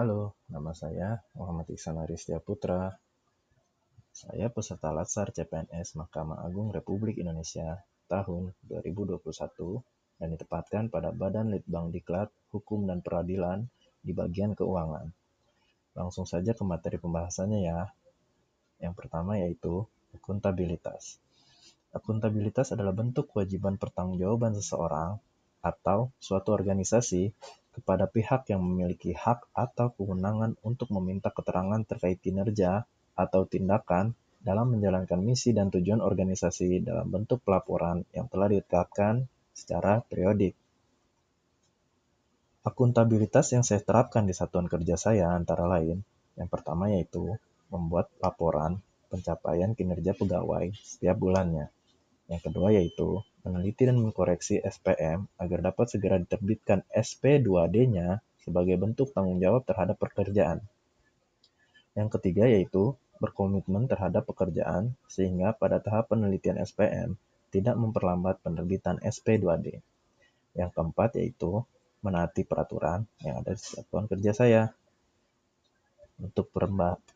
Halo, nama saya Muhammad Iksan Aristia Putra. Saya peserta Latsar CPNS Mahkamah Agung Republik Indonesia tahun 2021 dan ditempatkan pada Badan Litbang Diklat Hukum dan Peradilan di bagian keuangan. Langsung saja ke materi pembahasannya ya. Yang pertama yaitu akuntabilitas. Akuntabilitas adalah bentuk kewajiban pertanggungjawaban seseorang atau suatu organisasi kepada pihak yang memiliki hak atau kewenangan untuk meminta keterangan terkait kinerja atau tindakan dalam menjalankan misi dan tujuan organisasi dalam bentuk pelaporan yang telah ditetapkan secara periodik. Akuntabilitas yang saya terapkan di satuan kerja saya antara lain, yang pertama yaitu membuat laporan pencapaian kinerja pegawai setiap bulannya. Yang kedua yaitu meneliti dan mengkoreksi SPM agar dapat segera diterbitkan SP2D-nya sebagai bentuk tanggung jawab terhadap pekerjaan. Yang ketiga yaitu berkomitmen terhadap pekerjaan sehingga pada tahap penelitian SPM tidak memperlambat penerbitan SP2D. Yang keempat yaitu menaati peraturan yang ada di satuan kerja saya. Untuk,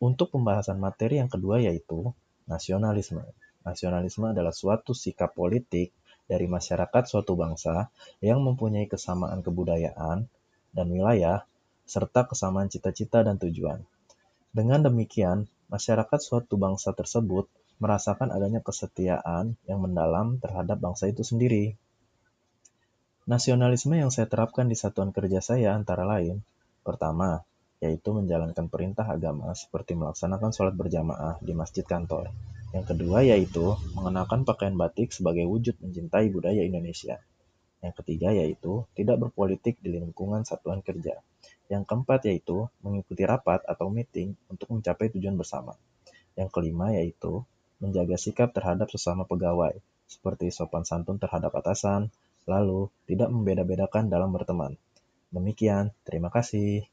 untuk pembahasan materi yang kedua yaitu nasionalisme. Nasionalisme adalah suatu sikap politik dari masyarakat suatu bangsa yang mempunyai kesamaan kebudayaan dan wilayah, serta kesamaan cita-cita dan tujuan. Dengan demikian, masyarakat suatu bangsa tersebut merasakan adanya kesetiaan yang mendalam terhadap bangsa itu sendiri. Nasionalisme yang saya terapkan di satuan kerja saya antara lain, pertama, yaitu menjalankan perintah agama seperti melaksanakan sholat berjamaah di masjid kantor. Yang kedua yaitu mengenakan pakaian batik sebagai wujud mencintai budaya Indonesia. Yang ketiga yaitu tidak berpolitik di lingkungan satuan kerja. Yang keempat yaitu mengikuti rapat atau meeting untuk mencapai tujuan bersama. Yang kelima yaitu menjaga sikap terhadap sesama pegawai, seperti sopan santun terhadap atasan, lalu tidak membeda-bedakan dalam berteman. Demikian, terima kasih.